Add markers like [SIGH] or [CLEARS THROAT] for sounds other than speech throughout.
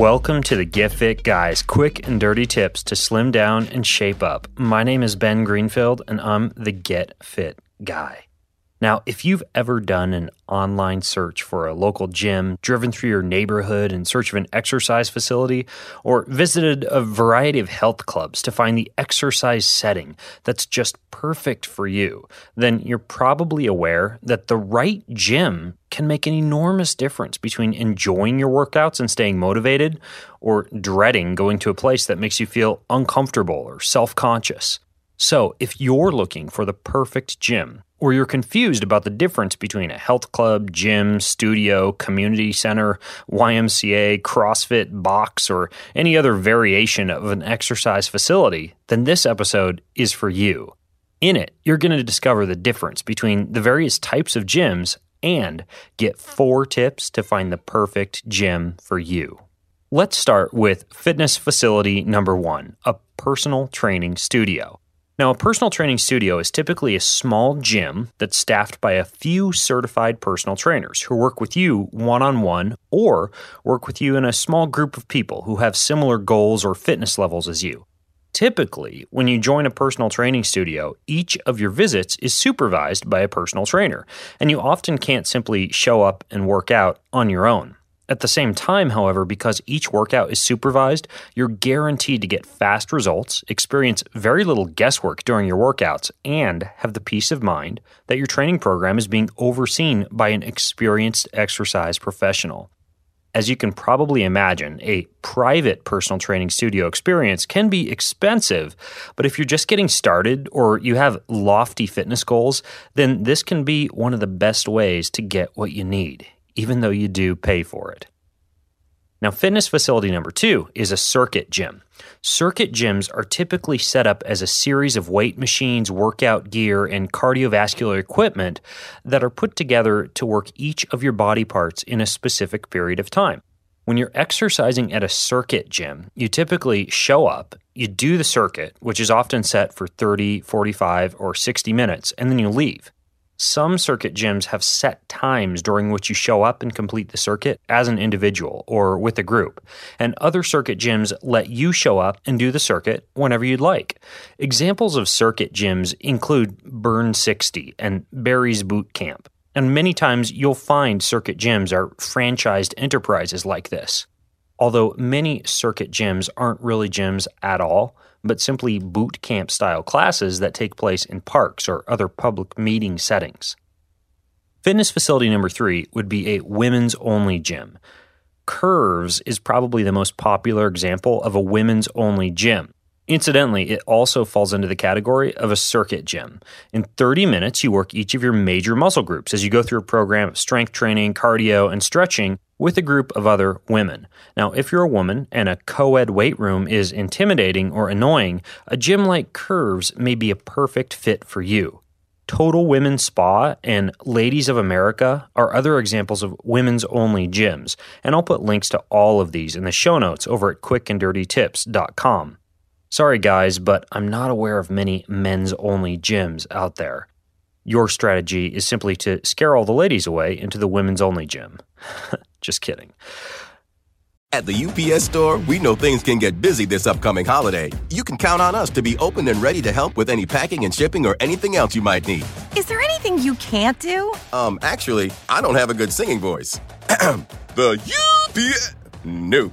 Welcome to the Get Fit Guys, quick and dirty tips to slim down and shape up. My name is Ben Greenfield, and I'm the Get Fit Guy. Now, if you've ever done an online search for a local gym, driven through your neighborhood in search of an exercise facility, or visited a variety of health clubs to find the exercise setting that's just perfect for you, then you're probably aware that the right gym can make an enormous difference between enjoying your workouts and staying motivated or dreading going to a place that makes you feel uncomfortable or self conscious. So, if you're looking for the perfect gym, or you're confused about the difference between a health club, gym, studio, community center, YMCA, CrossFit, box, or any other variation of an exercise facility, then this episode is for you. In it, you're going to discover the difference between the various types of gyms and get four tips to find the perfect gym for you. Let's start with fitness facility number one a personal training studio. Now, a personal training studio is typically a small gym that's staffed by a few certified personal trainers who work with you one on one or work with you in a small group of people who have similar goals or fitness levels as you. Typically, when you join a personal training studio, each of your visits is supervised by a personal trainer, and you often can't simply show up and work out on your own. At the same time, however, because each workout is supervised, you're guaranteed to get fast results, experience very little guesswork during your workouts, and have the peace of mind that your training program is being overseen by an experienced exercise professional. As you can probably imagine, a private personal training studio experience can be expensive, but if you're just getting started or you have lofty fitness goals, then this can be one of the best ways to get what you need even though you do pay for it. Now, fitness facility number two is a circuit gym. Circuit gyms are typically set up as a series of weight machines, workout gear, and cardiovascular equipment that are put together to work each of your body parts in a specific period of time. When you're exercising at a circuit gym, you typically show up, you do the circuit, which is often set for 30, 45, or 60 minutes, and then you leave. Some circuit gyms have set times during which you show up and complete the circuit as an individual or with a group, and other circuit gyms let you show up and do the circuit whenever you'd like. Examples of circuit gyms include Burn 60 and Barry's Boot Camp, and many times you'll find circuit gyms are franchised enterprises like this. Although many circuit gyms aren't really gyms at all, but simply boot camp style classes that take place in parks or other public meeting settings. Fitness facility number three would be a women's only gym. Curves is probably the most popular example of a women's only gym. Incidentally, it also falls into the category of a circuit gym. In 30 minutes, you work each of your major muscle groups as you go through a program of strength training, cardio, and stretching with a group of other women. Now, if you're a woman and a co ed weight room is intimidating or annoying, a gym like Curves may be a perfect fit for you. Total Women's Spa and Ladies of America are other examples of women's only gyms, and I'll put links to all of these in the show notes over at quickanddirtytips.com. Sorry, guys, but I'm not aware of many men's only gyms out there. Your strategy is simply to scare all the ladies away into the women's only gym. [LAUGHS] Just kidding. At the UPS store, we know things can get busy this upcoming holiday. You can count on us to be open and ready to help with any packing and shipping or anything else you might need. Is there anything you can't do? Um, actually, I don't have a good singing voice. [CLEARS THROAT] the UPS. Nope.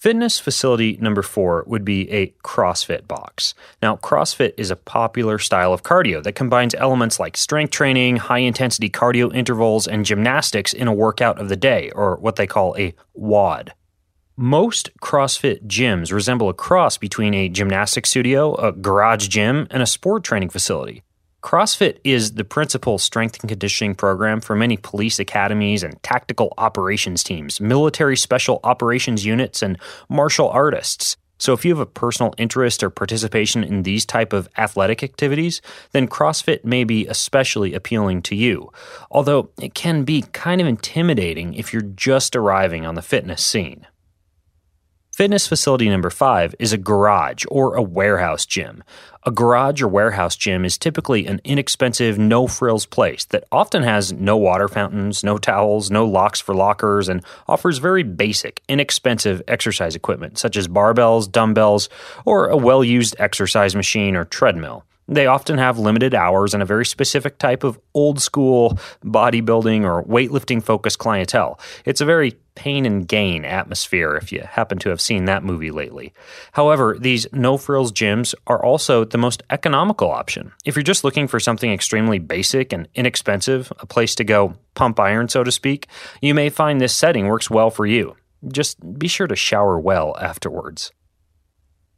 Fitness facility number four would be a CrossFit box. Now, CrossFit is a popular style of cardio that combines elements like strength training, high intensity cardio intervals, and gymnastics in a workout of the day, or what they call a WOD. Most CrossFit gyms resemble a cross between a gymnastics studio, a garage gym, and a sport training facility. CrossFit is the principal strength and conditioning program for many police academies and tactical operations teams, military special operations units, and martial artists. So if you have a personal interest or participation in these type of athletic activities, then CrossFit may be especially appealing to you. Although it can be kind of intimidating if you're just arriving on the fitness scene. Fitness facility number five is a garage or a warehouse gym. A garage or warehouse gym is typically an inexpensive, no frills place that often has no water fountains, no towels, no locks for lockers, and offers very basic, inexpensive exercise equipment such as barbells, dumbbells, or a well used exercise machine or treadmill. They often have limited hours and a very specific type of old school bodybuilding or weightlifting focused clientele. It's a very pain and gain atmosphere if you happen to have seen that movie lately. However, these no frills gyms are also the most economical option. If you're just looking for something extremely basic and inexpensive, a place to go pump iron, so to speak, you may find this setting works well for you. Just be sure to shower well afterwards.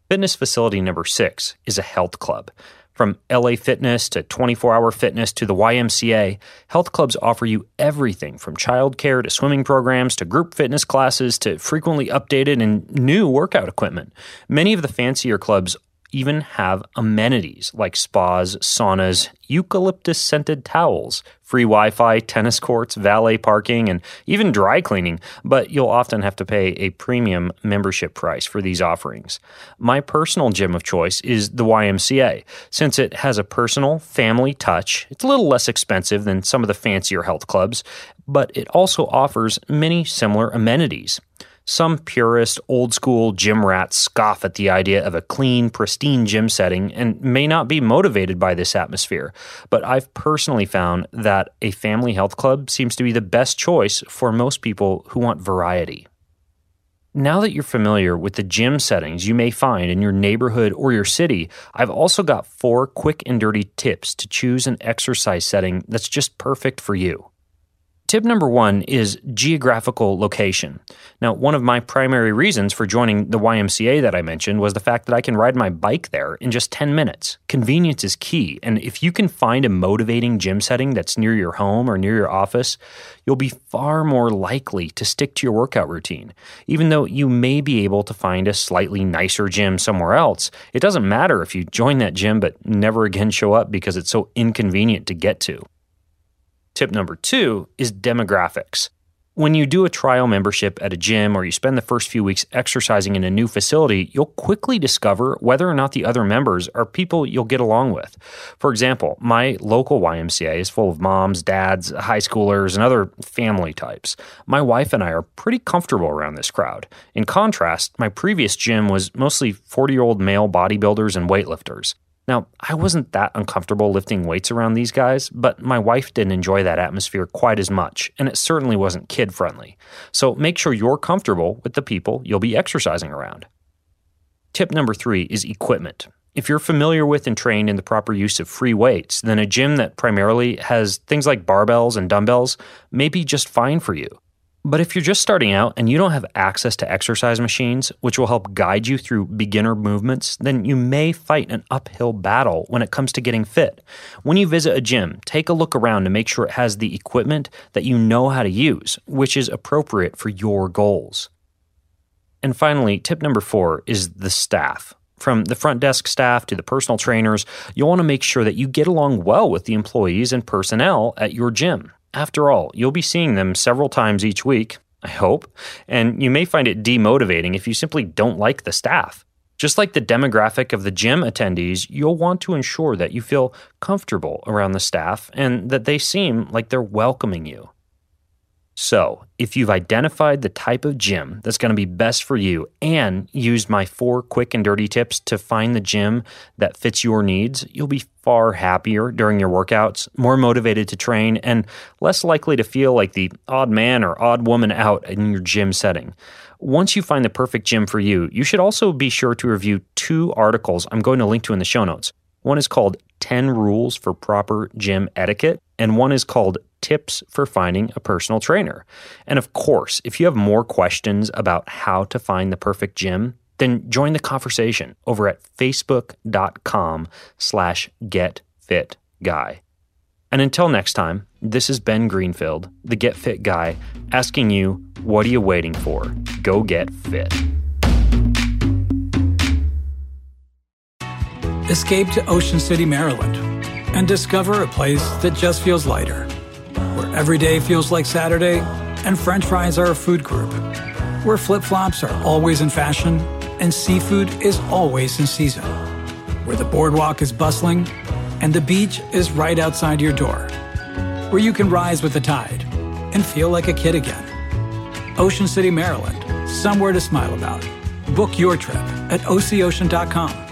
Fitness facility number six is a health club. From LA Fitness to 24 Hour Fitness to the YMCA, health clubs offer you everything from childcare to swimming programs to group fitness classes to frequently updated and new workout equipment. Many of the fancier clubs even have amenities like spas, saunas, eucalyptus scented towels, free Wi Fi, tennis courts, valet parking, and even dry cleaning, but you'll often have to pay a premium membership price for these offerings. My personal gym of choice is the YMCA. Since it has a personal, family touch, it's a little less expensive than some of the fancier health clubs, but it also offers many similar amenities. Some purist, old school gym rats scoff at the idea of a clean, pristine gym setting and may not be motivated by this atmosphere. But I've personally found that a family health club seems to be the best choice for most people who want variety. Now that you're familiar with the gym settings you may find in your neighborhood or your city, I've also got four quick and dirty tips to choose an exercise setting that's just perfect for you. Tip number one is geographical location. Now, one of my primary reasons for joining the YMCA that I mentioned was the fact that I can ride my bike there in just 10 minutes. Convenience is key, and if you can find a motivating gym setting that's near your home or near your office, you'll be far more likely to stick to your workout routine. Even though you may be able to find a slightly nicer gym somewhere else, it doesn't matter if you join that gym but never again show up because it's so inconvenient to get to. Tip number two is demographics. When you do a trial membership at a gym or you spend the first few weeks exercising in a new facility, you'll quickly discover whether or not the other members are people you'll get along with. For example, my local YMCA is full of moms, dads, high schoolers, and other family types. My wife and I are pretty comfortable around this crowd. In contrast, my previous gym was mostly 40 year old male bodybuilders and weightlifters. Now, I wasn't that uncomfortable lifting weights around these guys, but my wife didn't enjoy that atmosphere quite as much, and it certainly wasn't kid friendly. So make sure you're comfortable with the people you'll be exercising around. Tip number three is equipment. If you're familiar with and trained in the proper use of free weights, then a gym that primarily has things like barbells and dumbbells may be just fine for you. But if you're just starting out and you don't have access to exercise machines, which will help guide you through beginner movements, then you may fight an uphill battle when it comes to getting fit. When you visit a gym, take a look around to make sure it has the equipment that you know how to use, which is appropriate for your goals. And finally, tip number four is the staff. From the front desk staff to the personal trainers, you'll want to make sure that you get along well with the employees and personnel at your gym. After all, you'll be seeing them several times each week, I hope, and you may find it demotivating if you simply don't like the staff. Just like the demographic of the gym attendees, you'll want to ensure that you feel comfortable around the staff and that they seem like they're welcoming you. So, if you've identified the type of gym that's going to be best for you and used my four quick and dirty tips to find the gym that fits your needs, you'll be far happier during your workouts, more motivated to train, and less likely to feel like the odd man or odd woman out in your gym setting. Once you find the perfect gym for you, you should also be sure to review two articles I'm going to link to in the show notes. One is called 10 Rules for Proper Gym Etiquette, and one is called Tips for Finding a Personal Trainer. And of course, if you have more questions about how to find the perfect gym, then join the conversation over at facebook.com slash getfitguy. And until next time, this is Ben Greenfield, the Get Fit Guy, asking you, what are you waiting for? Go get fit. Escape to Ocean City, Maryland, and discover a place that just feels lighter, every day feels like Saturday and french fries are a food group, where flip flops are always in fashion and seafood is always in season, where the boardwalk is bustling and the beach is right outside your door, where you can rise with the tide and feel like a kid again. Ocean City, Maryland, somewhere to smile about. Book your trip at OCOcean.com.